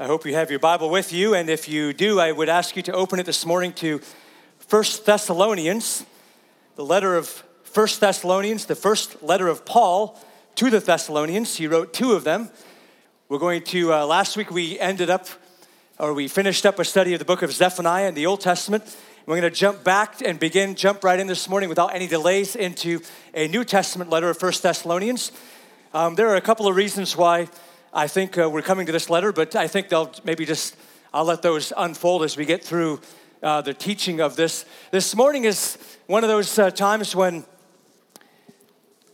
I hope you have your Bible with you, and if you do, I would ask you to open it this morning to First Thessalonians, the letter of First Thessalonians, the first letter of Paul to the Thessalonians. He wrote two of them. We're going to, uh, last week we ended up, or we finished up a study of the book of Zephaniah in the Old Testament. We're going to jump back and begin, jump right in this morning without any delays into a New Testament letter of First Thessalonians. Um, there are a couple of reasons why I think uh, we're coming to this letter, but I think they'll maybe just, I'll let those unfold as we get through uh, the teaching of this. This morning is one of those uh, times when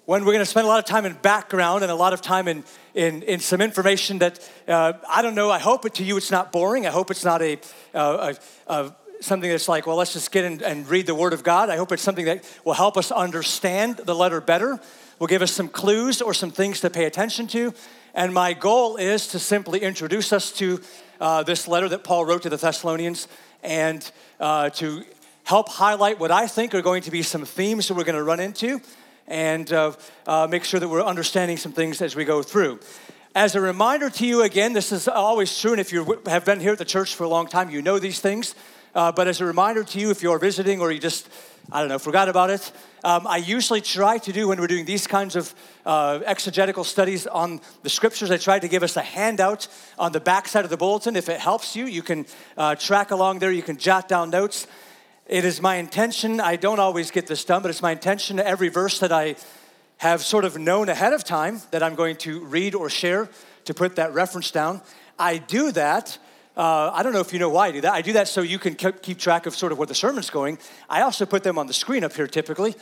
when we're going to spend a lot of time in background and a lot of time in, in, in some information that uh, I don't know. I hope it to you it's not boring. I hope it's not a, uh, a, a something that's like, well, let's just get in and read the Word of God. I hope it's something that will help us understand the letter better, will give us some clues or some things to pay attention to, and my goal is to simply introduce us to uh, this letter that Paul wrote to the Thessalonians and uh, to help highlight what I think are going to be some themes that we're going to run into and uh, uh, make sure that we're understanding some things as we go through. As a reminder to you again, this is always true, and if you have been here at the church for a long time, you know these things. Uh, but as a reminder to you, if you're visiting or you just, I don't know, forgot about it, um, I usually try to do when we're doing these kinds of uh, exegetical studies on the scriptures, I try to give us a handout on the back side of the bulletin. If it helps you, you can uh, track along there, you can jot down notes. It is my intention, I don't always get this done, but it's my intention every verse that I have sort of known ahead of time that I'm going to read or share to put that reference down. I do that uh, I don't know if you know why I do that. I do that so you can keep track of sort of where the sermon's going. I also put them on the screen up here typically.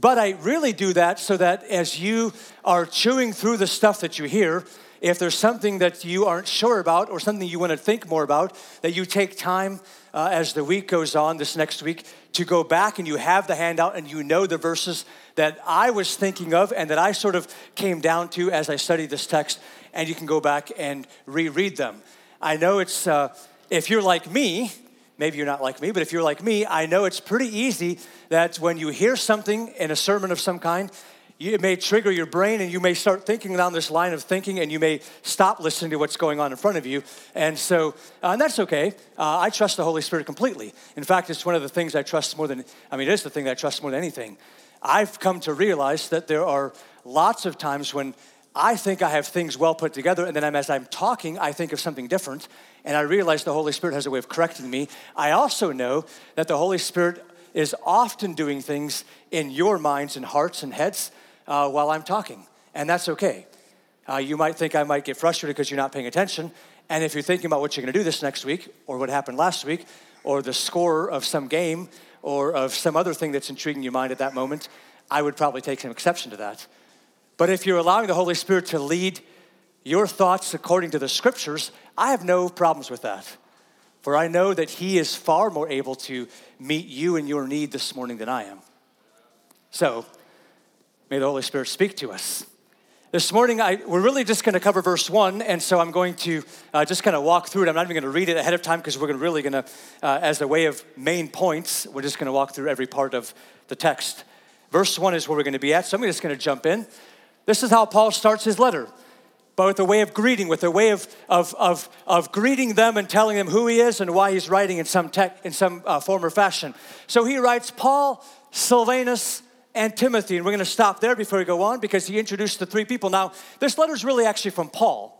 But I really do that so that as you are chewing through the stuff that you hear, if there's something that you aren't sure about or something you want to think more about, that you take time uh, as the week goes on this next week to go back and you have the handout and you know the verses that I was thinking of and that I sort of came down to as I studied this text, and you can go back and reread them. I know it's, uh, if you're like me, maybe you're not like me, but if you're like me, I know it's pretty easy that when you hear something in a sermon of some kind, it may trigger your brain and you may start thinking down this line of thinking and you may stop listening to what's going on in front of you. And so, uh, and that's okay. Uh, I trust the Holy Spirit completely. In fact, it's one of the things I trust more than, I mean, it is the thing that I trust more than anything. I've come to realize that there are lots of times when I think I have things well put together, and then I'm, as I'm talking, I think of something different, and I realize the Holy Spirit has a way of correcting me. I also know that the Holy Spirit is often doing things in your minds and hearts and heads uh, while I'm talking, and that's okay. Uh, you might think I might get frustrated because you're not paying attention, and if you're thinking about what you're going to do this next week, or what happened last week, or the score of some game, or of some other thing that's intriguing your mind at that moment, I would probably take some exception to that. But if you're allowing the Holy Spirit to lead your thoughts according to the scriptures, I have no problems with that. For I know that He is far more able to meet you and your need this morning than I am. So, may the Holy Spirit speak to us. This morning, I, we're really just going to cover verse one, and so I'm going to uh, just kind of walk through it. I'm not even going to read it ahead of time because we're gonna, really going to, uh, as a way of main points, we're just going to walk through every part of the text. Verse one is where we're going to be at, so I'm just going to jump in. This is how Paul starts his letter, but with a way of greeting, with a way of, of, of, of greeting them and telling them who he is and why he's writing in some, tech, in some uh, form or fashion. So he writes, Paul, Silvanus, and Timothy. And we're going to stop there before we go on because he introduced the three people. Now, this letter is really actually from Paul.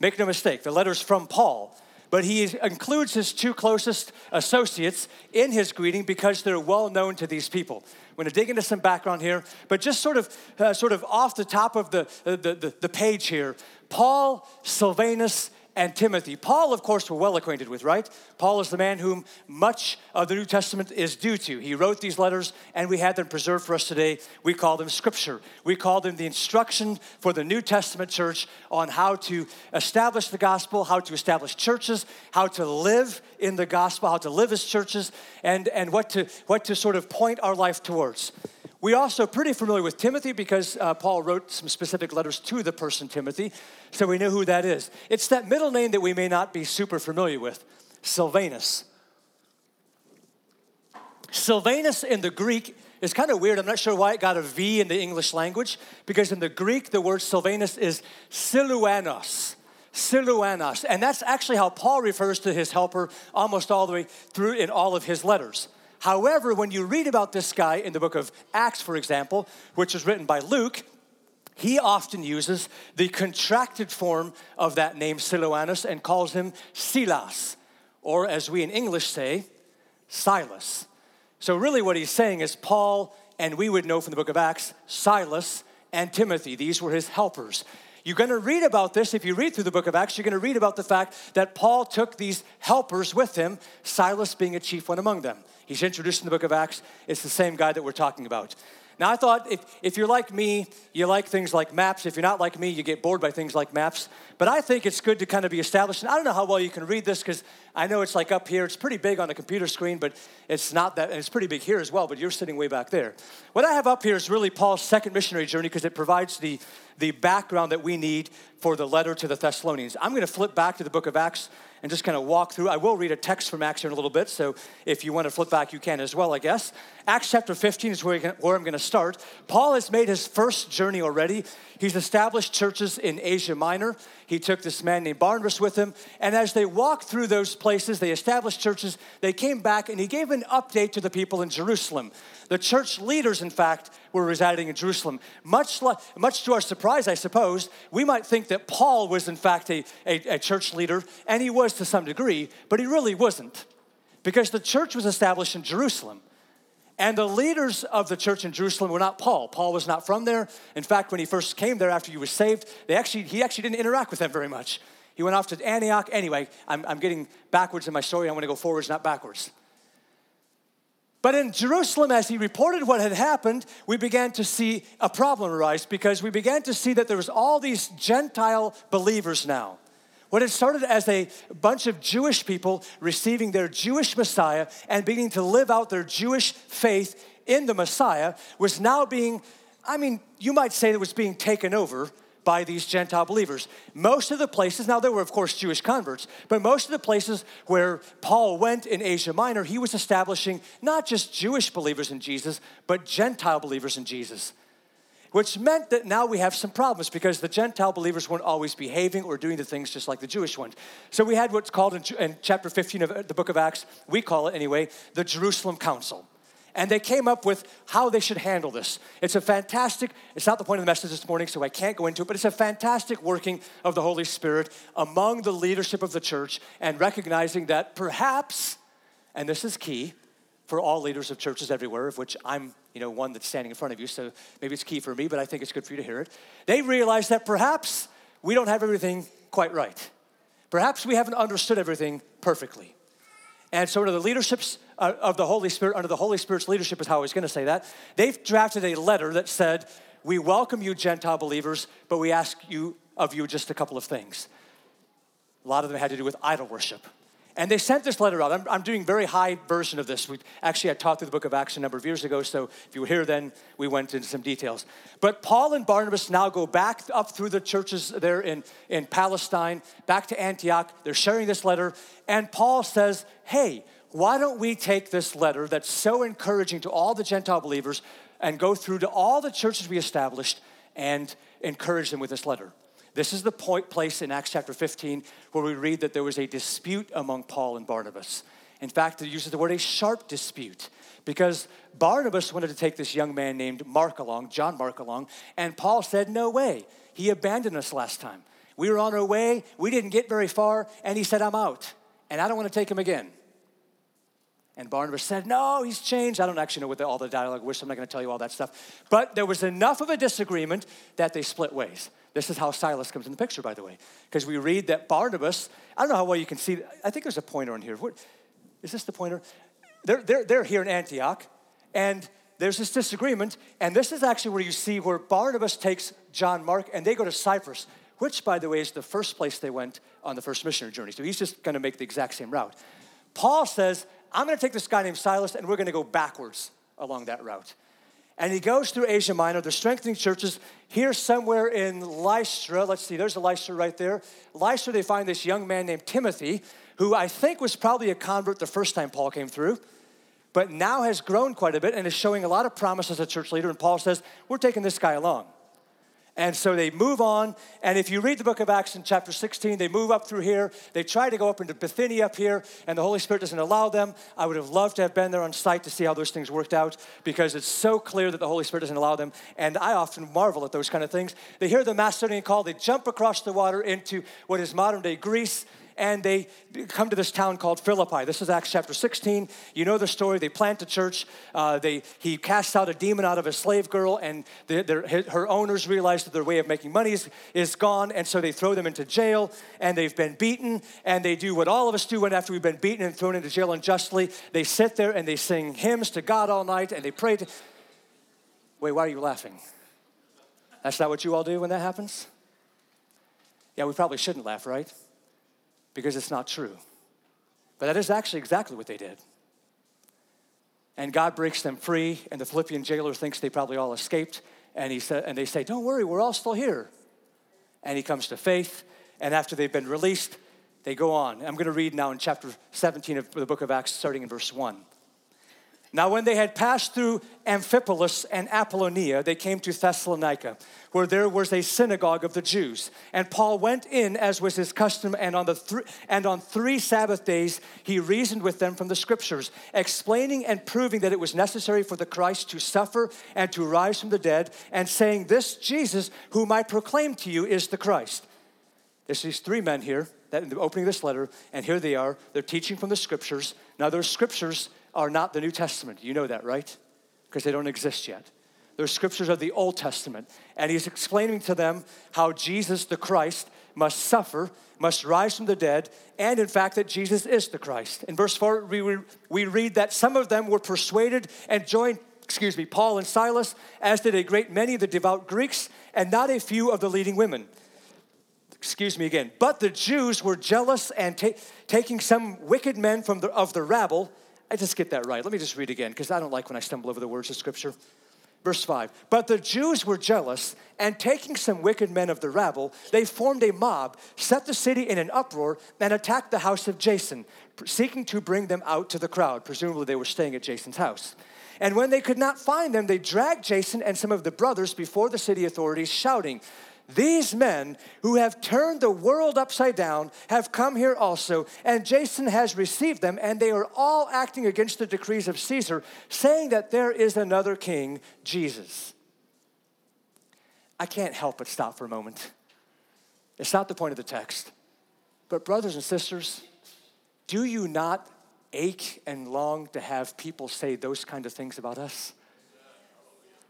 Make no mistake, the letter's from Paul but he includes his two closest associates in his greeting because they're well known to these people. Going to dig into some background here, but just sort of, uh, sort of off the top of the, the, the, the page here, Paul, Silvanus, and Timothy. Paul, of course, we're well acquainted with, right? Paul is the man whom much of the New Testament is due to. He wrote these letters and we had them preserved for us today. We call them scripture. We call them the instruction for the New Testament church on how to establish the gospel, how to establish churches, how to live in the gospel, how to live as churches, and, and what, to, what to sort of point our life towards. We also pretty familiar with Timothy because uh, Paul wrote some specific letters to the person Timothy, so we know who that is. It's that middle name that we may not be super familiar with, Silvanus. Silvanus in the Greek is kind of weird. I'm not sure why it got a V in the English language, because in the Greek, the word Silvanus is Siluanos. Siluanos. And that's actually how Paul refers to his helper almost all the way through in all of his letters. However, when you read about this guy in the book of Acts, for example, which is written by Luke, he often uses the contracted form of that name, Siloanus, and calls him Silas, or as we in English say, Silas. So, really, what he's saying is Paul, and we would know from the book of Acts, Silas and Timothy. These were his helpers. You're going to read about this if you read through the book of Acts. You're going to read about the fact that Paul took these helpers with him, Silas being a chief one among them. He's introduced in the book of Acts. It's the same guy that we're talking about. Now, I thought if, if you're like me, you like things like maps. If you're not like me, you get bored by things like maps. But I think it's good to kind of be established. And I don't know how well you can read this because I know it's like up here. It's pretty big on the computer screen, but it's not that, and it's pretty big here as well, but you're sitting way back there. What I have up here is really Paul's second missionary journey because it provides the, the background that we need for the letter to the Thessalonians. I'm going to flip back to the book of Acts and just kind of walk through. I will read a text from Acts here in a little bit, so if you want to flip back, you can as well, I guess. Acts chapter 15 is where, where I'm going to start. Paul has made his first journey already. He's established churches in Asia Minor. He took this man named Barnabas with him, and as they walked through those places, they established churches. They came back, and he gave an update to the people in Jerusalem. The church leaders, in fact, were residing in Jerusalem. Much, like, much to our surprise, I suppose, we might think that Paul was, in fact, a, a, a church leader, and he was to some degree, but he really wasn't. Because the church was established in Jerusalem. And the leaders of the church in Jerusalem were not Paul. Paul was not from there. In fact, when he first came there after he was saved, they actually, he actually didn't interact with them very much. He went off to Antioch. Anyway, I'm, I'm getting backwards in my story. I'm going to go forwards, not backwards. But in Jerusalem, as he reported what had happened, we began to see a problem arise because we began to see that there was all these Gentile believers now. What had started as a bunch of Jewish people receiving their Jewish Messiah and beginning to live out their Jewish faith in the Messiah was now being, I mean, you might say it was being taken over by these Gentile believers. Most of the places, now there were of course Jewish converts, but most of the places where Paul went in Asia Minor, he was establishing not just Jewish believers in Jesus, but Gentile believers in Jesus which meant that now we have some problems because the Gentile believers weren't always behaving or doing the things just like the Jewish ones. So we had what's called in, in, chapter 15 of uh, the book of Acts, we call it anyway, the Jerusalem Council. And they came up with how they should handle this. It's a fantastic, it's not the point of the message this morning, so I can't go into it, but it's a fantastic working of the Holy Spirit among the leadership of the church and recognizing that perhaps, and this is key, for all leaders of churches everywhere, of which I'm, you know, one that's standing in front of you, so maybe it's key for me, but I think it's good for you to hear it. They realize that perhaps we don't have everything quite right. Perhaps we haven't understood everything perfectly. And so, under the leaderships uh, of the Holy Spirit, under the Holy Spirit's leadership, is how I was going to say that, they've drafted a letter that said, We welcome you, Gentile believers, but we ask you of you just a couple of things. A lot of them had to do with idol worship. And they sent this letter out. I'm, I'm doing very high version of this. We, actually, I taught through the book of Acts a number of years ago, so if you were here then, we went into some details. But Paul and Barnabas now go back up through the churches there in, in Palestine, back to Antioch. They're sharing this letter, and Paul says, Hey, why don't we take this letter that's so encouraging to all the Gentile believers and go through to all the churches we established and encourage them with this letter? This is the point place in Acts chapter 15 where we read that there was a dispute among Paul and Barnabas. In fact, it uses the word a sharp dispute because Barnabas wanted to take this young man named Mark along, John Mark along, and Paul said, No way. He abandoned us last time. We were on our way, we didn't get very far, and he said, I'm out, and I don't want to take him again. And Barnabas said, No, he's changed. I don't actually know what the, all the dialogue was, so I'm not going to tell you all that stuff. But there was enough of a disagreement that they split ways. This is how Silas comes in the picture, by the way, because we read that Barnabas, I don't know how well you can see, I think there's a pointer in here. What, is this the pointer? They're, they're, they're here in Antioch, and there's this disagreement, and this is actually where you see where Barnabas takes John Mark and they go to Cyprus, which, by the way, is the first place they went on the first missionary journey. So he's just going to make the exact same route. Paul says, I'm going to take this guy named Silas, and we're going to go backwards along that route. And he goes through Asia Minor. They're strengthening churches. Here, somewhere in Lystra, let's see, there's a Lystra right there. Lystra, they find this young man named Timothy, who I think was probably a convert the first time Paul came through, but now has grown quite a bit and is showing a lot of promise as a church leader. And Paul says, We're taking this guy along. And so they move on. And if you read the book of Acts in chapter 16, they move up through here. They try to go up into Bithynia up here, and the Holy Spirit doesn't allow them. I would have loved to have been there on site to see how those things worked out because it's so clear that the Holy Spirit doesn't allow them. And I often marvel at those kind of things. They hear the Macedonian call, they jump across the water into what is modern day Greece and they come to this town called Philippi. This is Acts chapter 16. You know the story. They plant a church. Uh, they, he casts out a demon out of a slave girl, and the, her owners realize that their way of making money is, is gone, and so they throw them into jail, and they've been beaten, and they do what all of us do when after we've been beaten and thrown into jail unjustly. They sit there and they sing hymns to God all night, and they pray to. Wait, why are you laughing? That's not what you all do when that happens? Yeah, we probably shouldn't laugh, right? Because it's not true. But that is actually exactly what they did. And God breaks them free, and the Philippian jailer thinks they probably all escaped. And, he said, and they say, Don't worry, we're all still here. And he comes to faith, and after they've been released, they go on. I'm going to read now in chapter 17 of the book of Acts, starting in verse 1. Now, when they had passed through Amphipolis and Apollonia, they came to Thessalonica, where there was a synagogue of the Jews. And Paul went in, as was his custom, and on, the th- and on three Sabbath days he reasoned with them from the scriptures, explaining and proving that it was necessary for the Christ to suffer and to rise from the dead, and saying, This Jesus, whom I proclaim to you, is the Christ. There's these three men here that in the opening of this letter, and here they are. They're teaching from the scriptures. Now, those scriptures are not the New Testament. You know that, right? Because they don't exist yet. They're scriptures of the Old Testament. And he's explaining to them how Jesus, the Christ, must suffer, must rise from the dead, and in fact, that Jesus is the Christ. In verse 4, we, we read that some of them were persuaded and joined, excuse me, Paul and Silas, as did a great many of the devout Greeks, and not a few of the leading women. Excuse me again. But the Jews were jealous and ta- taking some wicked men from the, of the rabble I just get that right. Let me just read again because I don't like when I stumble over the words of Scripture. Verse 5 But the Jews were jealous, and taking some wicked men of the rabble, they formed a mob, set the city in an uproar, and attacked the house of Jason, seeking to bring them out to the crowd. Presumably, they were staying at Jason's house. And when they could not find them, they dragged Jason and some of the brothers before the city authorities, shouting, these men who have turned the world upside down have come here also, and Jason has received them, and they are all acting against the decrees of Caesar, saying that there is another king, Jesus. I can't help but stop for a moment. It's not the point of the text. But, brothers and sisters, do you not ache and long to have people say those kind of things about us?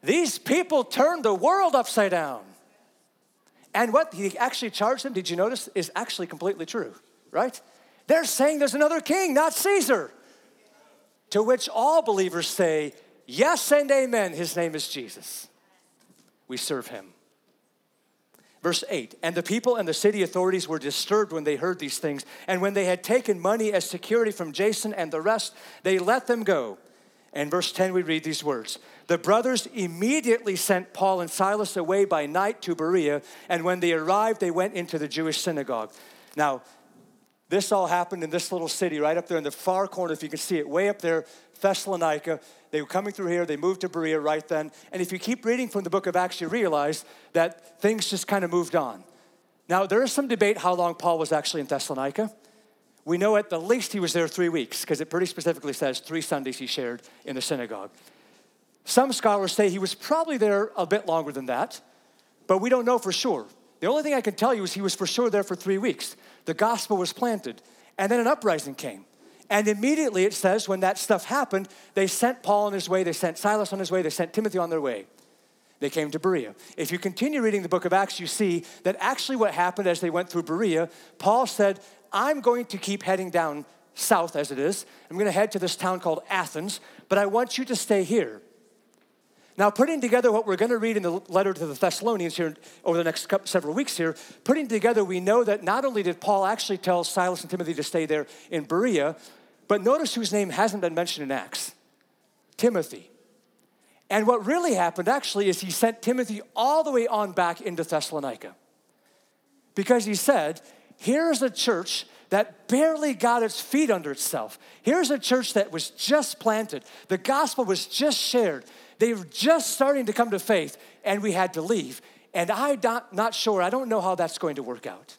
These people turned the world upside down. And what he actually charged them, did you notice, is actually completely true, right? They're saying there's another king, not Caesar. To which all believers say, Yes and amen, his name is Jesus. We serve him. Verse 8 And the people and the city authorities were disturbed when they heard these things. And when they had taken money as security from Jason and the rest, they let them go. And verse 10, we read these words The brothers immediately sent Paul and Silas away by night to Berea, and when they arrived, they went into the Jewish synagogue. Now, this all happened in this little city right up there in the far corner, if you can see it, way up there, Thessalonica. They were coming through here, they moved to Berea right then. And if you keep reading from the book of Acts, you realize that things just kind of moved on. Now, there is some debate how long Paul was actually in Thessalonica. We know at the least he was there three weeks because it pretty specifically says three Sundays he shared in the synagogue. Some scholars say he was probably there a bit longer than that, but we don't know for sure. The only thing I can tell you is he was for sure there for three weeks. The gospel was planted, and then an uprising came. And immediately it says when that stuff happened, they sent Paul on his way, they sent Silas on his way, they sent Timothy on their way. They came to Berea. If you continue reading the book of Acts, you see that actually what happened as they went through Berea, Paul said, I'm going to keep heading down south as it is. I'm going to head to this town called Athens, but I want you to stay here. Now, putting together what we're going to read in the letter to the Thessalonians here over the next couple, several weeks here, putting together, we know that not only did Paul actually tell Silas and Timothy to stay there in Berea, but notice whose name hasn't been mentioned in Acts Timothy. And what really happened actually is he sent Timothy all the way on back into Thessalonica because he said, Here's a church that barely got its feet under itself. Here's a church that was just planted. The gospel was just shared. They were just starting to come to faith, and we had to leave. And I'm not, not sure, I don't know how that's going to work out.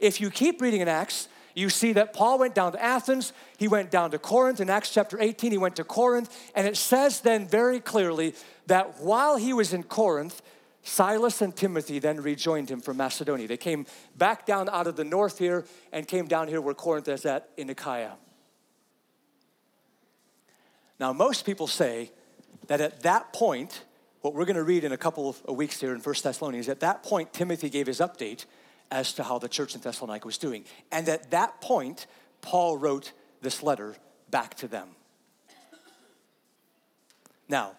If you keep reading in Acts, you see that Paul went down to Athens, he went down to Corinth. In Acts chapter 18, he went to Corinth, and it says then very clearly that while he was in Corinth, Silas and Timothy then rejoined him from Macedonia. They came back down out of the north here and came down here where Corinth is at in Achaia. Now, most people say that at that point, what we're going to read in a couple of weeks here in 1 Thessalonians, at that point, Timothy gave his update as to how the church in Thessalonica was doing. And at that point, Paul wrote this letter back to them. Now,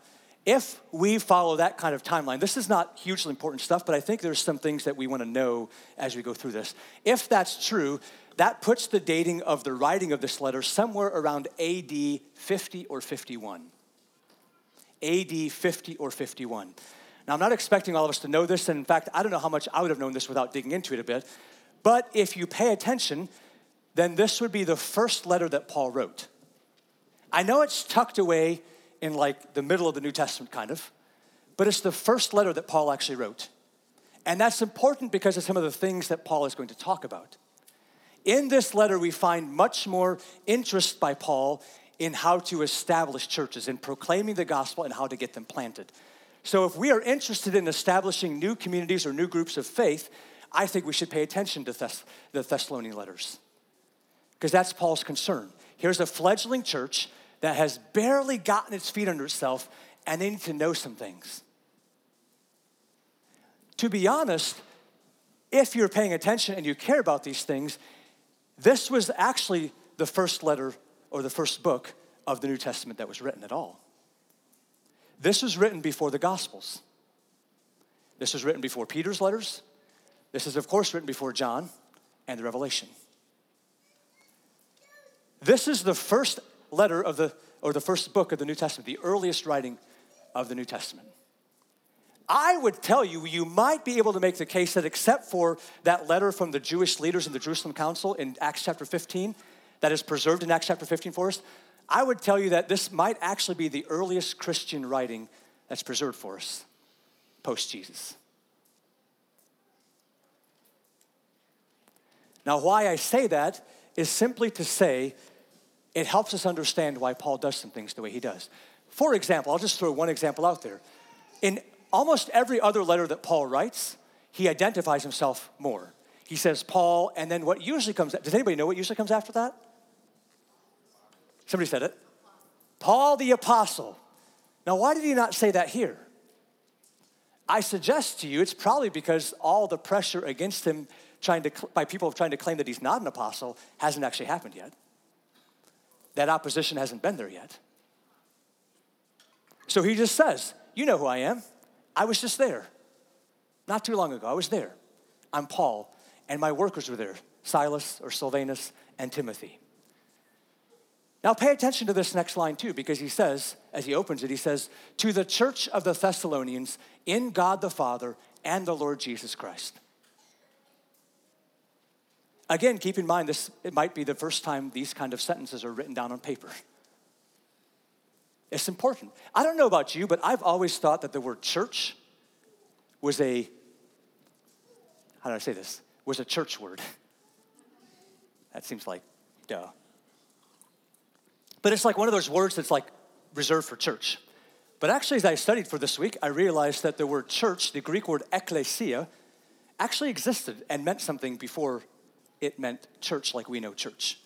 if we follow that kind of timeline, this is not hugely important stuff, but I think there's some things that we want to know as we go through this. If that's true, that puts the dating of the writing of this letter somewhere around AD 50 or 51. AD 50 or 51. Now, I'm not expecting all of us to know this, and in fact, I don't know how much I would have known this without digging into it a bit. But if you pay attention, then this would be the first letter that Paul wrote. I know it's tucked away in like the middle of the New Testament, kind of, but it's the first letter that Paul actually wrote. And that's important because of some of the things that Paul is going to talk about. In this letter, we find much more interest by Paul in how to establish churches, in proclaiming the gospel, and how to get them planted. So, if we are interested in establishing new communities or new groups of faith, I think we should pay attention to Thess- the Thessalonian letters because that's Paul's concern. Here's a fledgling church that has barely gotten its feet under itself, and they need to know some things. To be honest, if you're paying attention and you care about these things, this was actually the first letter or the first book of the New Testament that was written at all. This was written before the Gospels. This was written before Peter's letters. This is, of course, written before John and the Revelation. This is the first letter of the, or the first book of the New Testament, the earliest writing of the New Testament. I would tell you, you might be able to make the case that except for that letter from the Jewish leaders in the Jerusalem Council in Acts chapter 15, that is preserved in Acts chapter 15 for us, I would tell you that this might actually be the earliest Christian writing that's preserved for us post Jesus. Now, why I say that is simply to say it helps us understand why Paul does some things the way he does. For example, I'll just throw one example out there. In almost every other letter that Paul writes, he identifies himself more. He says Paul, and then what usually comes, does anybody know what usually comes after that? Somebody said it. Paul the Apostle. Now, why did he not say that here? I suggest to you it's probably because all the pressure against him trying to, by people trying to claim that he's not an apostle hasn't actually happened yet. That opposition hasn't been there yet. So he just says, You know who I am. I was just there. Not too long ago, I was there. I'm Paul, and my workers were there Silas or Silvanus and Timothy. Now, pay attention to this next line too, because he says, as he opens it, he says, To the church of the Thessalonians in God the Father and the Lord Jesus Christ. Again, keep in mind this it might be the first time these kind of sentences are written down on paper. It's important. I don't know about you, but I've always thought that the word church was a how do I say this? Was a church word. That seems like duh. But it's like one of those words that's like reserved for church. But actually, as I studied for this week, I realized that the word church, the Greek word ekklesia, actually existed and meant something before it meant church like we know church.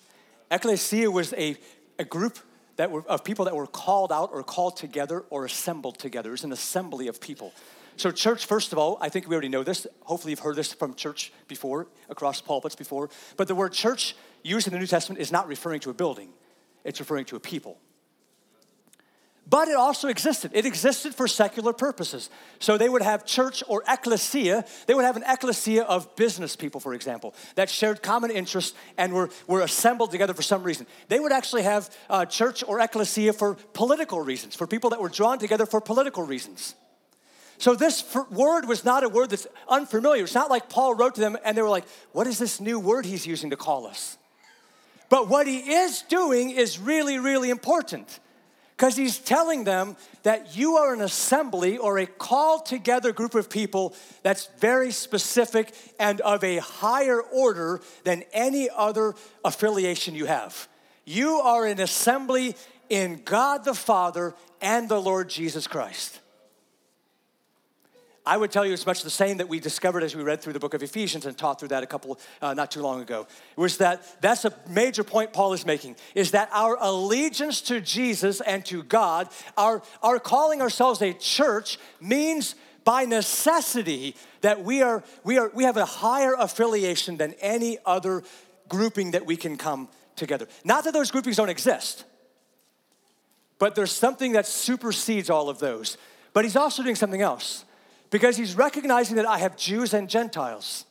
Ekklesia was a, a group that were, of people that were called out or called together or assembled together. It was an assembly of people. So, church, first of all, I think we already know this. Hopefully, you've heard this from church before, across pulpits before. But the word church used in the New Testament is not referring to a building, it's referring to a people. But it also existed. It existed for secular purposes. So they would have church or ecclesia. They would have an ecclesia of business people, for example, that shared common interests and were, were assembled together for some reason. They would actually have uh, church or ecclesia for political reasons, for people that were drawn together for political reasons. So this word was not a word that's unfamiliar. It's not like Paul wrote to them and they were like, what is this new word he's using to call us? But what he is doing is really, really important. Because he's telling them that you are an assembly or a called together group of people that's very specific and of a higher order than any other affiliation you have. You are an assembly in God the Father and the Lord Jesus Christ. I would tell you it's much the same that we discovered as we read through the book of Ephesians and taught through that a couple, uh, not too long ago. Was that that's a major point Paul is making, is that our allegiance to Jesus and to God, our, our calling ourselves a church means by necessity that we are, we are, we have a higher affiliation than any other grouping that we can come together. Not that those groupings don't exist, but there's something that supersedes all of those. But he's also doing something else because he's recognizing that I have Jews and Gentiles.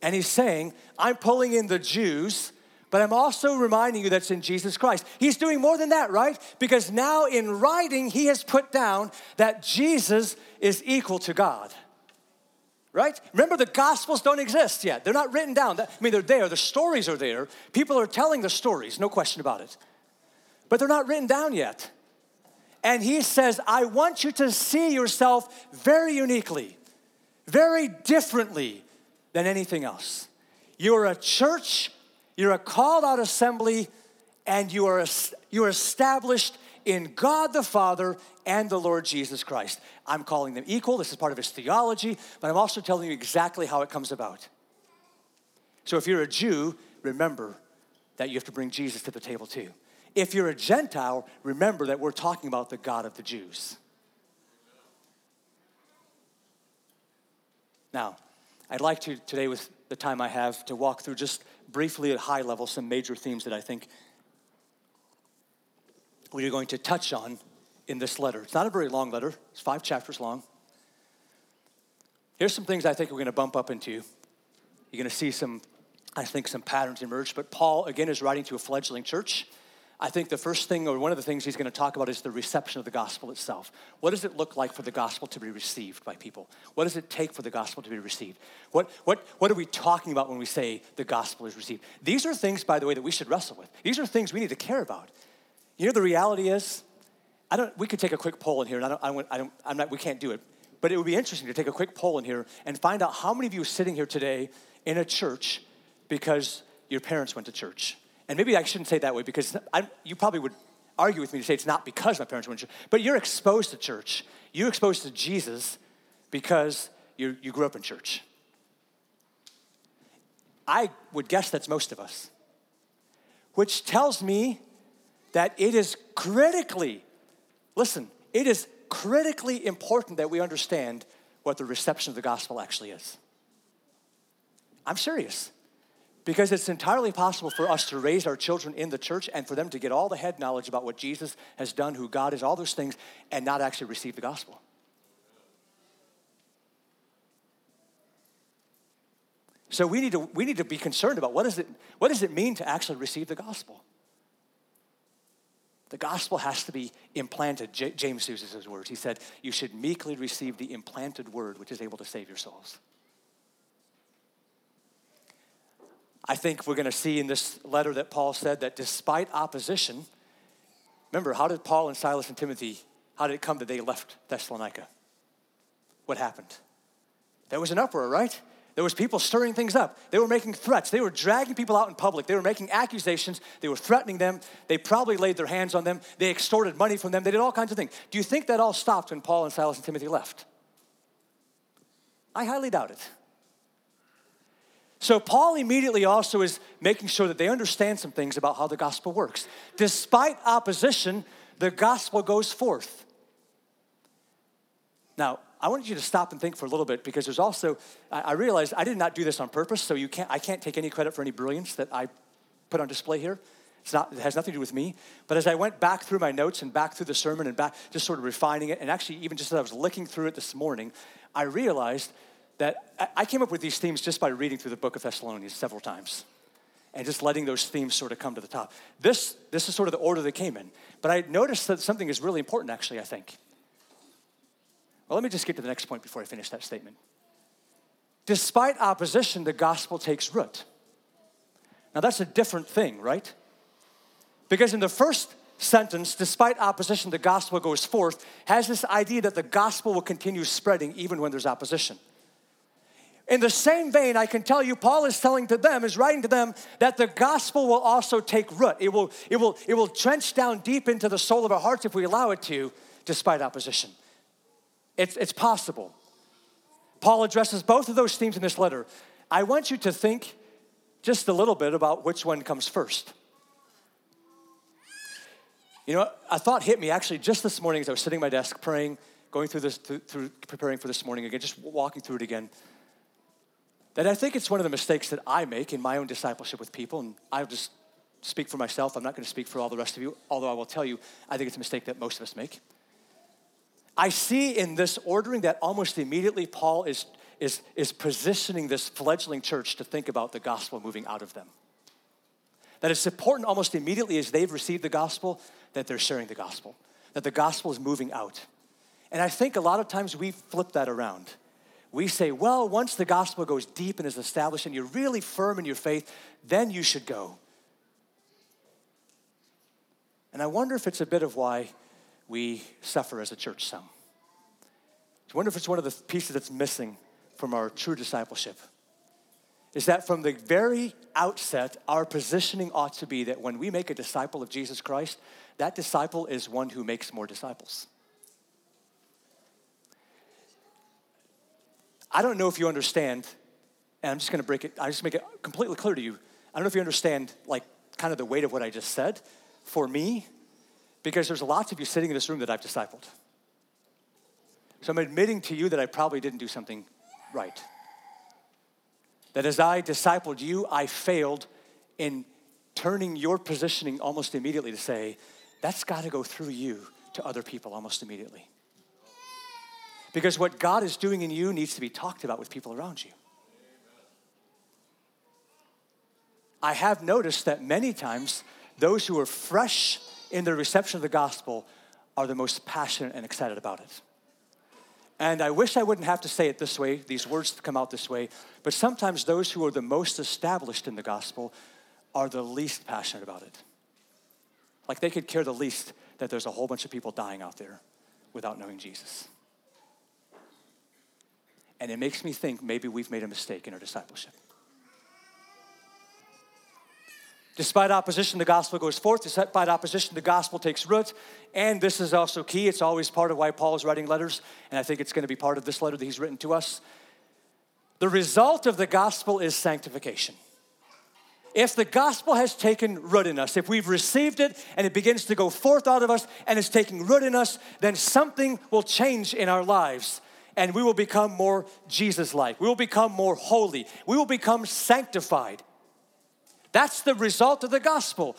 And he's saying, I'm pulling in the Jews, but I'm also reminding you that's in Jesus Christ. He's doing more than that, right? Because now in writing, he has put down that Jesus is equal to God. Right? Remember, the Gospels don't exist yet. They're not written down. I mean, they're there. The stories are there. People are telling the stories, no question about it. But they're not written down yet. And he says, I want you to see yourself very uniquely, very differently than anything else. You're a church, you're a called out assembly, and you are, you are established in God the Father and the Lord Jesus Christ. I'm calling them equal. This is part of his theology, but I'm also telling you exactly how it comes about. So if you're a Jew, remember that you have to bring Jesus to the table too. If you're a Gentile, remember that we're talking about the God of the Jews. Now, I'd like to today, with the time I have, to walk through just briefly at high level some major themes that I think we are going to touch on in this letter. It's not a very long letter, it's five chapters long. Here's some things I think we're going to bump up into. You're going to see some, I think, some patterns emerge. But Paul, again, is writing to a fledgling church. I think the first thing, or one of the things he's going to talk about, is the reception of the gospel itself. What does it look like for the gospel to be received by people? What does it take for the gospel to be received? What, what, what are we talking about when we say the gospel is received? These are things, by the way, that we should wrestle with. These are things we need to care about. You know, the reality is, I don't, we could take a quick poll in here, and I don't, I don't, I don't, I'm not, we can't do it, but it would be interesting to take a quick poll in here and find out how many of you are sitting here today in a church because your parents went to church and maybe I shouldn't say that way because I, you probably would argue with me to say it's not because my parents went to church, but you're exposed to church. You're exposed to Jesus because you, you grew up in church. I would guess that's most of us, which tells me that it is critically, listen, it is critically important that we understand what the reception of the gospel actually is. I'm serious. Because it's entirely possible for us to raise our children in the church and for them to get all the head knowledge about what Jesus has done, who God is, all those things, and not actually receive the gospel. So we need to, we need to be concerned about what, is it, what does it mean to actually receive the gospel? The gospel has to be implanted. J- James uses his words. He said, You should meekly receive the implanted word which is able to save your souls. I think we're going to see in this letter that Paul said that despite opposition, remember, how did Paul and Silas and Timothy, how did it come that they left Thessalonica? What happened? There was an uproar, right? There was people stirring things up. They were making threats. They were dragging people out in public. They were making accusations. They were threatening them. They probably laid their hands on them. They extorted money from them. They did all kinds of things. Do you think that all stopped when Paul and Silas and Timothy left? I highly doubt it. So, Paul immediately also is making sure that they understand some things about how the gospel works. Despite opposition, the gospel goes forth. Now, I want you to stop and think for a little bit because there's also, I realized I did not do this on purpose, so you can't, I can't take any credit for any brilliance that I put on display here. It's not, it has nothing to do with me. But as I went back through my notes and back through the sermon and back, just sort of refining it, and actually even just as I was looking through it this morning, I realized that I came up with these themes just by reading through the book of Thessalonians several times and just letting those themes sort of come to the top. This, this is sort of the order they came in. But I noticed that something is really important, actually, I think. Well, let me just get to the next point before I finish that statement. Despite opposition, the gospel takes root. Now, that's a different thing, right? Because in the first sentence, despite opposition, the gospel goes forth, has this idea that the gospel will continue spreading even when there's opposition. In the same vein, I can tell you, Paul is telling to them, is writing to them, that the gospel will also take root. It will, it will, it will trench down deep into the soul of our hearts if we allow it to, despite opposition. It's, it's possible. Paul addresses both of those themes in this letter. I want you to think just a little bit about which one comes first. You know, a thought hit me actually just this morning as I was sitting at my desk praying, going through this, through, through preparing for this morning again, just walking through it again that I think it's one of the mistakes that I make in my own discipleship with people, and I'll just speak for myself. I'm not going to speak for all the rest of you, although I will tell you, I think it's a mistake that most of us make. I see in this ordering that almost immediately Paul is, is, is positioning this fledgling church to think about the gospel moving out of them. That it's important almost immediately as they've received the gospel that they're sharing the gospel, that the gospel is moving out. And I think a lot of times we flip that around we say, well, once the gospel goes deep and is established and you're really firm in your faith, then you should go. And I wonder if it's a bit of why we suffer as a church some. I wonder if it's one of the pieces that's missing from our true discipleship. Is that from the very outset, our positioning ought to be that when we make a disciple of Jesus Christ, that disciple is one who makes more disciples. I don't know if you understand, and I'm just gonna break it, I just make it completely clear to you. I don't know if you understand, like, kind of the weight of what I just said for me, because there's lots of you sitting in this room that I've discipled. So I'm admitting to you that I probably didn't do something right. That as I discipled you, I failed in turning your positioning almost immediately to say, that's got to go through you to other people almost immediately. Because what God is doing in you needs to be talked about with people around you. I have noticed that many times those who are fresh in their reception of the gospel are the most passionate and excited about it. And I wish I wouldn't have to say it this way, these words come out this way, but sometimes those who are the most established in the gospel are the least passionate about it. Like they could care the least that there's a whole bunch of people dying out there without knowing Jesus. And it makes me think maybe we've made a mistake in our discipleship. Despite opposition, the gospel goes forth. Despite opposition, the gospel takes root. And this is also key. It's always part of why Paul is writing letters. And I think it's going to be part of this letter that he's written to us. The result of the gospel is sanctification. If the gospel has taken root in us, if we've received it and it begins to go forth out of us and it's taking root in us, then something will change in our lives and we will become more Jesus like. We will become more holy. We will become sanctified. That's the result of the gospel.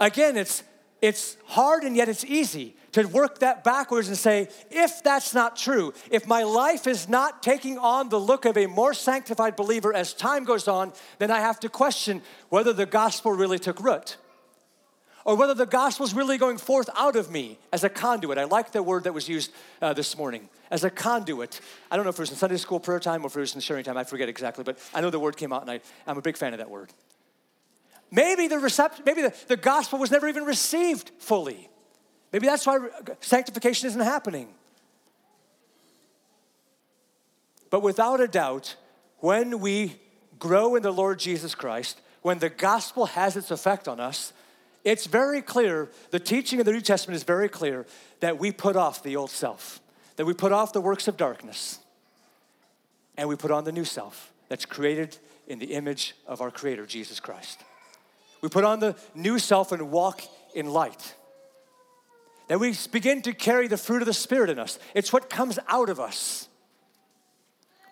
Again, it's it's hard and yet it's easy to work that backwards and say, if that's not true, if my life is not taking on the look of a more sanctified believer as time goes on, then I have to question whether the gospel really took root or whether the gospel is really going forth out of me as a conduit. I like the word that was used uh, this morning as a conduit. I don't know if it was in Sunday school prayer time or if it was in sharing time, I forget exactly, but I know the word came out and I, I'm a big fan of that word. Maybe the reception, maybe the, the gospel was never even received fully. Maybe that's why sanctification isn't happening. But without a doubt, when we grow in the Lord Jesus Christ, when the gospel has its effect on us, it's very clear, the teaching of the New Testament is very clear that we put off the old self, that we put off the works of darkness, and we put on the new self that's created in the image of our Creator, Jesus Christ. We put on the new self and walk in light. That we begin to carry the fruit of the Spirit in us. It's what comes out of us.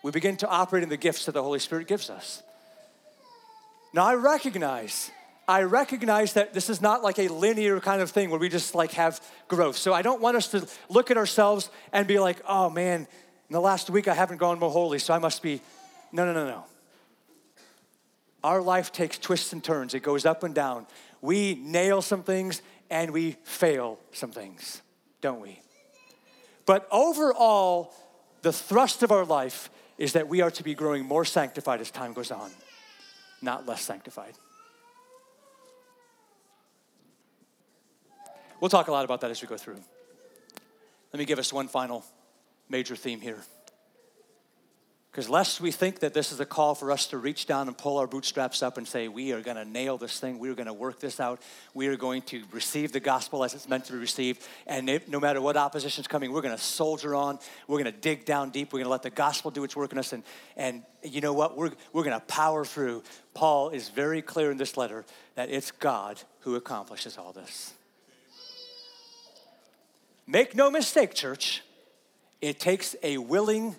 We begin to operate in the gifts that the Holy Spirit gives us. Now, I recognize I recognize that this is not like a linear kind of thing where we just like have growth. So I don't want us to look at ourselves and be like, oh man, in the last week I haven't gone more holy, so I must be. No, no, no, no. Our life takes twists and turns, it goes up and down. We nail some things and we fail some things, don't we? But overall, the thrust of our life is that we are to be growing more sanctified as time goes on, not less sanctified. We'll talk a lot about that as we go through. Let me give us one final major theme here. Because lest we think that this is a call for us to reach down and pull our bootstraps up and say, we are going to nail this thing, we are going to work this out, we are going to receive the gospel as it's meant to be received, and if, no matter what opposition is coming, we're going to soldier on, we're going to dig down deep, we're going to let the gospel do its work in us, and, and you know what? We're, we're going to power through. Paul is very clear in this letter that it's God who accomplishes all this. Make no mistake, church, it takes a willing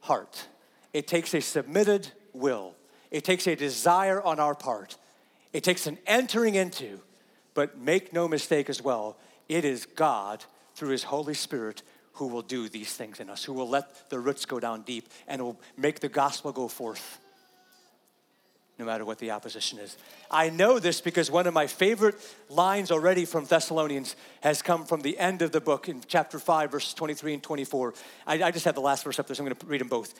heart. It takes a submitted will. It takes a desire on our part. It takes an entering into, but make no mistake as well, it is God through His Holy Spirit who will do these things in us, who will let the roots go down deep and will make the gospel go forth no matter what the opposition is. I know this because one of my favorite lines already from Thessalonians has come from the end of the book in chapter 5, verses 23 and 24. I, I just have the last verse up there, so I'm going to read them both.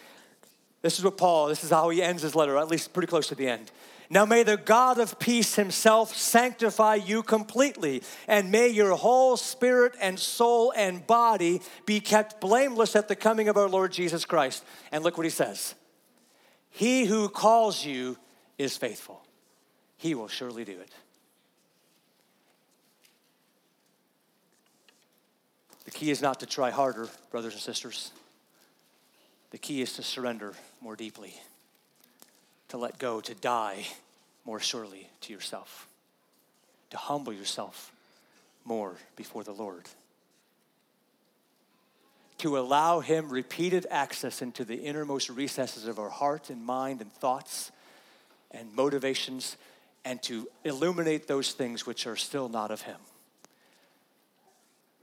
This is what Paul, this is how he ends his letter, at least pretty close to the end. Now may the God of peace himself sanctify you completely, and may your whole spirit and soul and body be kept blameless at the coming of our Lord Jesus Christ. And look what he says He who calls you is faithful, he will surely do it. The key is not to try harder, brothers and sisters. The key is to surrender more deeply, to let go, to die more surely to yourself, to humble yourself more before the Lord, to allow Him repeated access into the innermost recesses of our heart and mind and thoughts and motivations, and to illuminate those things which are still not of Him.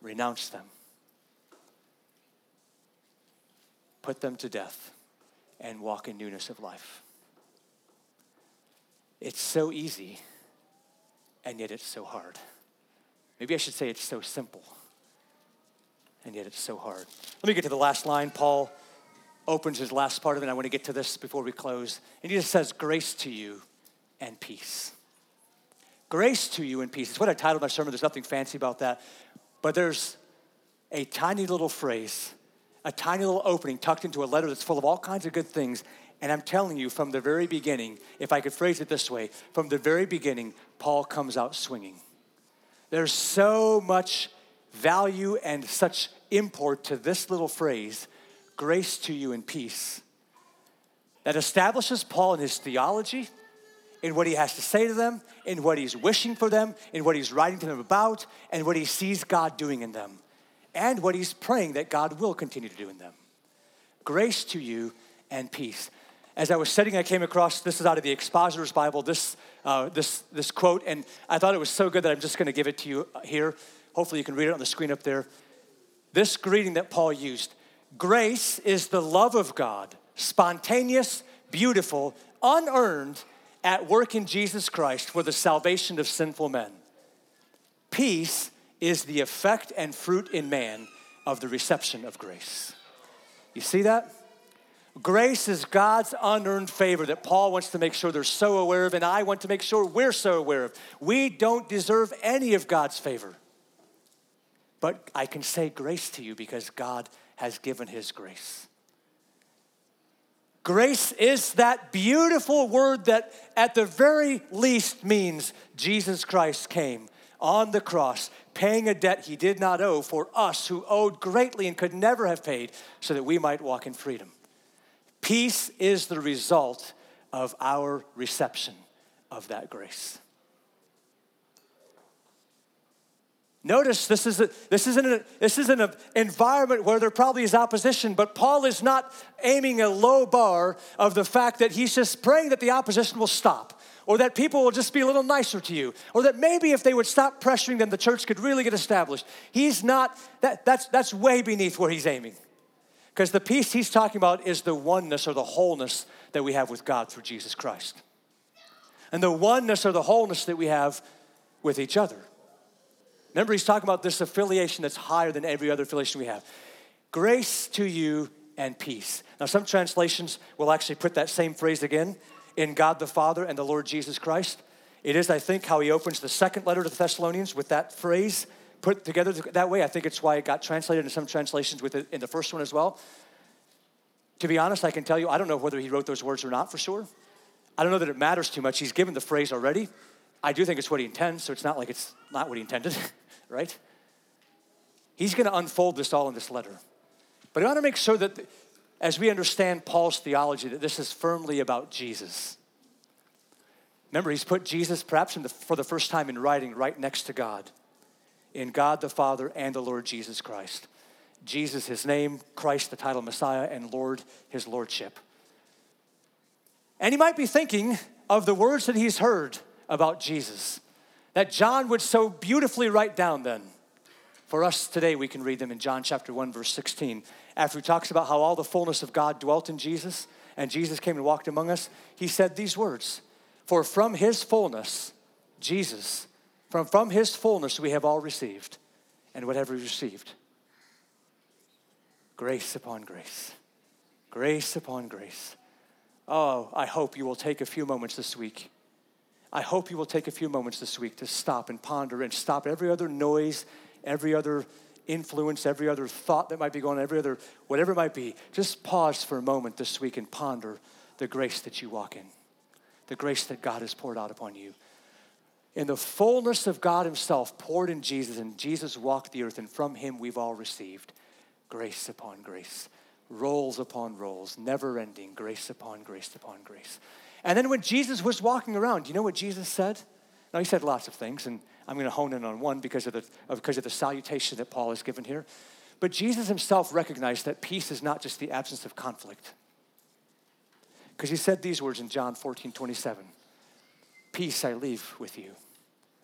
Renounce them put them to death, and walk in newness of life. It's so easy, and yet it's so hard. Maybe I should say it's so simple, and yet it's so hard. Let me get to the last line. Paul opens his last part of it. I want to get to this before we close. And he just says, Grace to you and peace. Grace to you and peace. It's what I titled my sermon. There's nothing fancy about that. But there's a tiny little phrase a tiny little opening tucked into a letter that's full of all kinds of good things. And I'm telling you, from the very beginning, if I could phrase it this way, from the very beginning, Paul comes out swinging. There's so much value and such import to this little phrase grace to you and peace that establishes Paul in his theology, in what he has to say to them, in what he's wishing for them, in what he's writing to them about, and what he sees God doing in them and what he's praying that God will continue to do in them. Grace to you and peace. As I was studying, I came across this is out of the Expositor's Bible, this, uh, this, this quote, and I thought it was so good that I'm just going to give it to you here. Hopefully, you can read it on the screen up there. This greeting that Paul used grace is the love of God, spontaneous, beautiful, unearned, at work in Jesus Christ for the salvation of sinful men. Peace is the effect and fruit in man of the reception of grace. You see that? Grace is God's unearned favor that Paul wants to make sure they're so aware of, and I want to make sure we're so aware of. We don't deserve any of God's favor. But I can say grace to you because God has given His grace. Grace is that beautiful word that, at the very least, means Jesus Christ came on the cross, paying a debt he did not owe for us who owed greatly and could never have paid, so that we might walk in freedom. Peace is the result of our reception of that grace. Notice this is, a, this, is an, this isn't an environment where there probably is opposition, but Paul is not aiming a low bar of the fact that he's just praying that the opposition will stop or that people will just be a little nicer to you, or that maybe if they would stop pressuring them, the church could really get established. He's not, that, that's, that's way beneath where he's aiming. Because the peace he's talking about is the oneness or the wholeness that we have with God through Jesus Christ. And the oneness or the wholeness that we have with each other. Remember, he's talking about this affiliation that's higher than every other affiliation we have. Grace to you and peace. Now, some translations will actually put that same phrase again in God the Father and the Lord Jesus Christ. It is, I think, how he opens the second letter to the Thessalonians with that phrase put together that way. I think it's why it got translated in some translations with it in the first one as well. To be honest, I can tell you, I don't know whether he wrote those words or not for sure. I don't know that it matters too much. He's given the phrase already. I do think it's what he intends, so it's not like it's not what he intended, right? He's going to unfold this all in this letter. But I want to make sure that as we understand Paul's theology, that this is firmly about Jesus. Remember, he's put Jesus, perhaps the, for the first time in writing, right next to God, in God the Father and the Lord Jesus Christ. Jesus, his name, Christ, the title Messiah, and Lord, his lordship. And he might be thinking of the words that he's heard about Jesus that John would so beautifully write down then. For us today, we can read them in John chapter 1, verse 16. After he talks about how all the fullness of God dwelt in Jesus and Jesus came and walked among us, he said these words For from his fullness, Jesus, from, from his fullness we have all received. And whatever we received? Grace upon grace. Grace upon grace. Oh, I hope you will take a few moments this week. I hope you will take a few moments this week to stop and ponder and stop every other noise every other influence, every other thought that might be going every other, whatever it might be, just pause for a moment this week and ponder the grace that you walk in, the grace that God has poured out upon you. In the fullness of God Himself poured in Jesus, and Jesus walked the earth, and from Him we've all received grace upon grace, rolls upon rolls, never ending, grace upon grace upon grace. And then when Jesus was walking around, do you know what Jesus said? Now, He said lots of things, and I'm going to hone in on one because of, the, because of the salutation that Paul has given here. But Jesus himself recognized that peace is not just the absence of conflict. Because he said these words in John 14, 27 Peace I leave with you,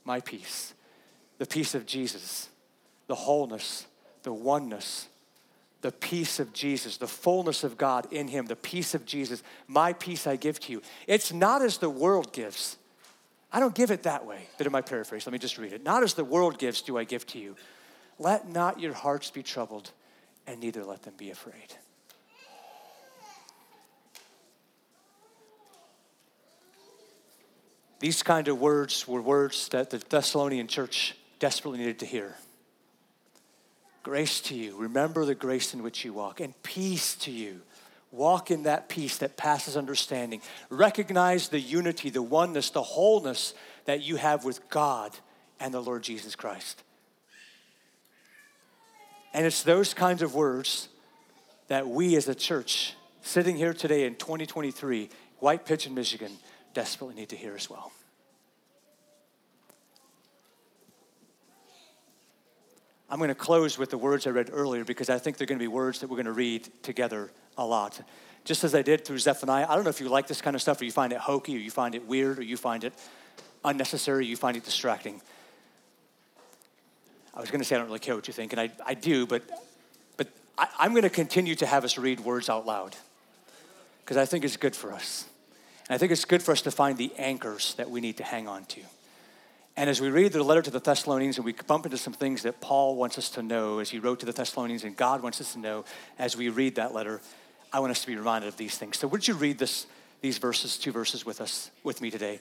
my peace, the peace of Jesus, the wholeness, the oneness, the peace of Jesus, the fullness of God in him, the peace of Jesus. My peace I give to you. It's not as the world gives. I don't give it that way. Bit of my paraphrase. Let me just read it. Not as the world gives, do I give to you. Let not your hearts be troubled, and neither let them be afraid. These kind of words were words that the Thessalonian church desperately needed to hear. Grace to you. Remember the grace in which you walk, and peace to you Walk in that peace that passes understanding. Recognize the unity, the oneness, the wholeness that you have with God and the Lord Jesus Christ. And it's those kinds of words that we as a church, sitting here today in 2023, White Pigeon, Michigan, desperately need to hear as well. I'm going to close with the words I read earlier because I think they're going to be words that we're going to read together a lot. Just as I did through Zephaniah. I don't know if you like this kind of stuff or you find it hokey or you find it weird or you find it unnecessary, you find it distracting. I was going to say I don't really care what you think, and I, I do, but, but I, I'm going to continue to have us read words out loud because I think it's good for us. And I think it's good for us to find the anchors that we need to hang on to. And as we read the letter to the Thessalonians and we bump into some things that Paul wants us to know as he wrote to the Thessalonians and God wants us to know as we read that letter, I want us to be reminded of these things. So would you read this, these verses, two verses with us, with me today?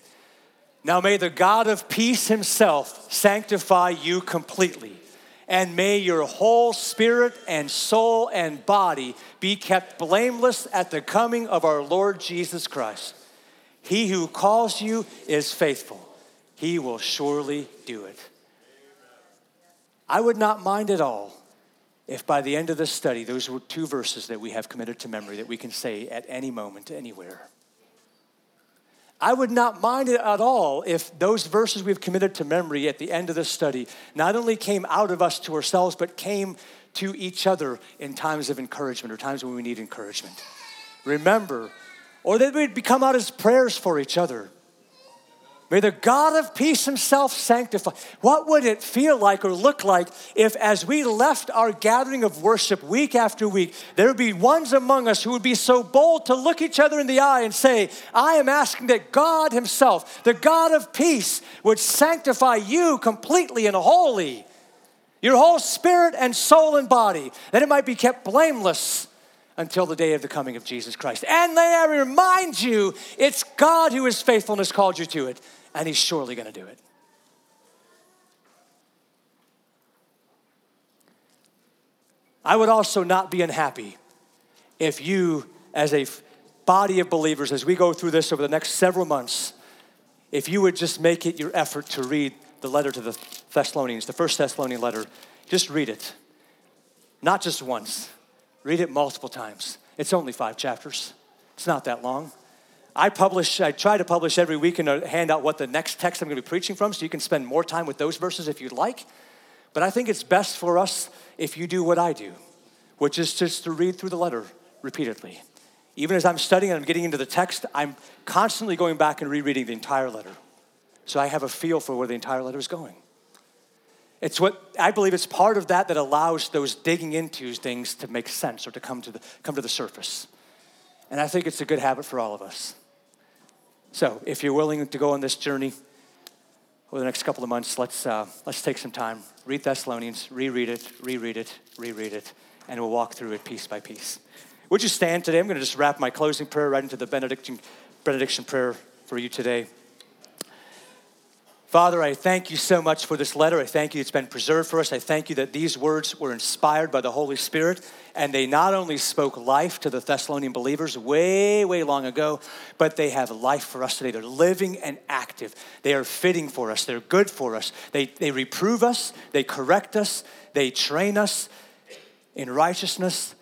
Now may the God of peace himself sanctify you completely, and may your whole spirit and soul and body be kept blameless at the coming of our Lord Jesus Christ. He who calls you is faithful he will surely do it. I would not mind at all if by the end of this study, those were two verses that we have committed to memory that we can say at any moment, anywhere. I would not mind it at all if those verses we've committed to memory at the end of this study not only came out of us to ourselves, but came to each other in times of encouragement or times when we need encouragement. Remember, or that we'd become out as prayers for each other. May the God of peace himself sanctify. What would it feel like or look like if, as we left our gathering of worship week after week, there would be ones among us who would be so bold to look each other in the eye and say, I am asking that God himself, the God of peace, would sanctify you completely and wholly, your whole spirit and soul and body, that it might be kept blameless until the day of the coming of Jesus Christ. And may I remind you, it's God who is faithful and has called you to it, and He's surely going to do it. I would also not be unhappy if you, as a body of believers, as we go through this over the next several months, if you would just make it your effort to read the letter to the Thessalonians, the first Thessalonian letter, just read it. Not just once, read it multiple times. It's only five chapters, it's not that long. I publish, I try to publish every week and uh, hand out what the next text I'm going to be preaching from so you can spend more time with those verses if you'd like. But I think it's best for us if you do what I do, which is just to read through the letter repeatedly. Even as I'm studying and I'm getting into the text, I'm constantly going back and rereading the entire letter. So I have a feel for where the entire letter is going. It's what I believe it's part of that that allows those digging into things to make sense or to come to the, come to the surface. And I think it's a good habit for all of us. So if you're willing to go on this journey over the next couple of months, let's, uh, let's take some time, read Thessalonians, reread it, reread it, reread it, and we'll walk through it piece by piece. Would you stand today? I'm going to just wrap my closing prayer right into the benediction, benediction prayer for you today. Father, I thank you so much for this letter. I thank you it's been preserved for us. I thank you that these words were inspired by the Holy Spirit and they not only spoke life to the Thessalonian believers way, way long ago, but they have life for us today. They're living and active. They are fitting for us. They're good for us. They, they reprove us, they correct us, they train us in righteousness.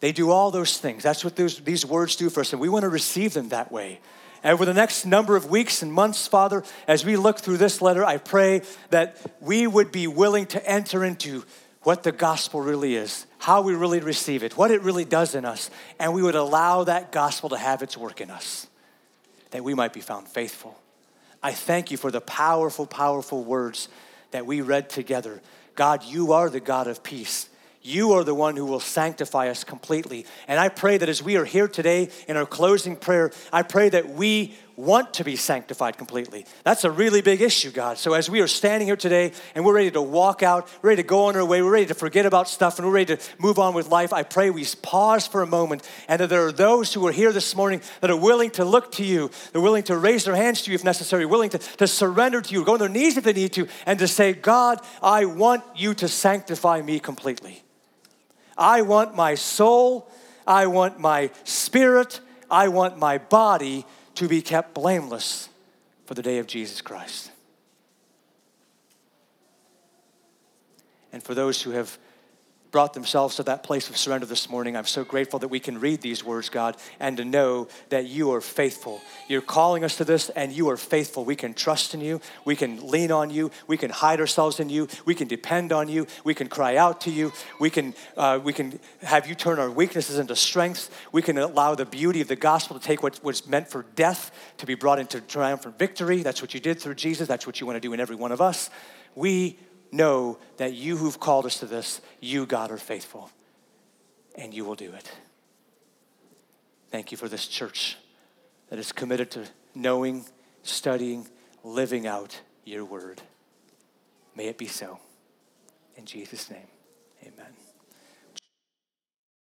They do all those things. That's what those, these words do for us, and we want to receive them that way. And over the next number of weeks and months, Father, as we look through this letter, I pray that we would be willing to enter into what the gospel really is, how we really receive it, what it really does in us, and we would allow that gospel to have its work in us, that we might be found faithful. I thank you for the powerful, powerful words that we read together. God, you are the God of peace. You are the one who will sanctify us completely. And I pray that as we are here today in our closing prayer, I pray that we want to be sanctified completely. That's a really big issue, God. So as we are standing here today and we're ready to walk out, ready to go on our way, we're ready to forget about stuff and we're ready to move on with life, I pray we pause for a moment and that there are those who are here this morning that are willing to look to you, they're willing to raise their hands to you if necessary, willing to, to surrender to you, go on their knees if they need to, and to say, God, I want you to sanctify me completely. I want my soul, I want my spirit, I want my body to be kept blameless for the day of Jesus Christ. And for those who have brought themselves to that place of surrender this morning. I'm so grateful that we can read these words, God, and to know that you are faithful. You're calling us to this, and you are faithful. We can trust in you. We can lean on you. We can hide ourselves in you. We can depend on you. We can cry out to you. We can, uh, we can have you turn our weaknesses into strengths. We can allow the beauty of the gospel to take what was meant for death to be brought into triumphant victory. That's what you did through Jesus. That's what you want to do in every one of us. We know that you who've called us to this, you, God, are faithful, and you will do it. Thank you for this church that is committed to knowing, studying, living out your word. May it be so. In Jesus' name, amen.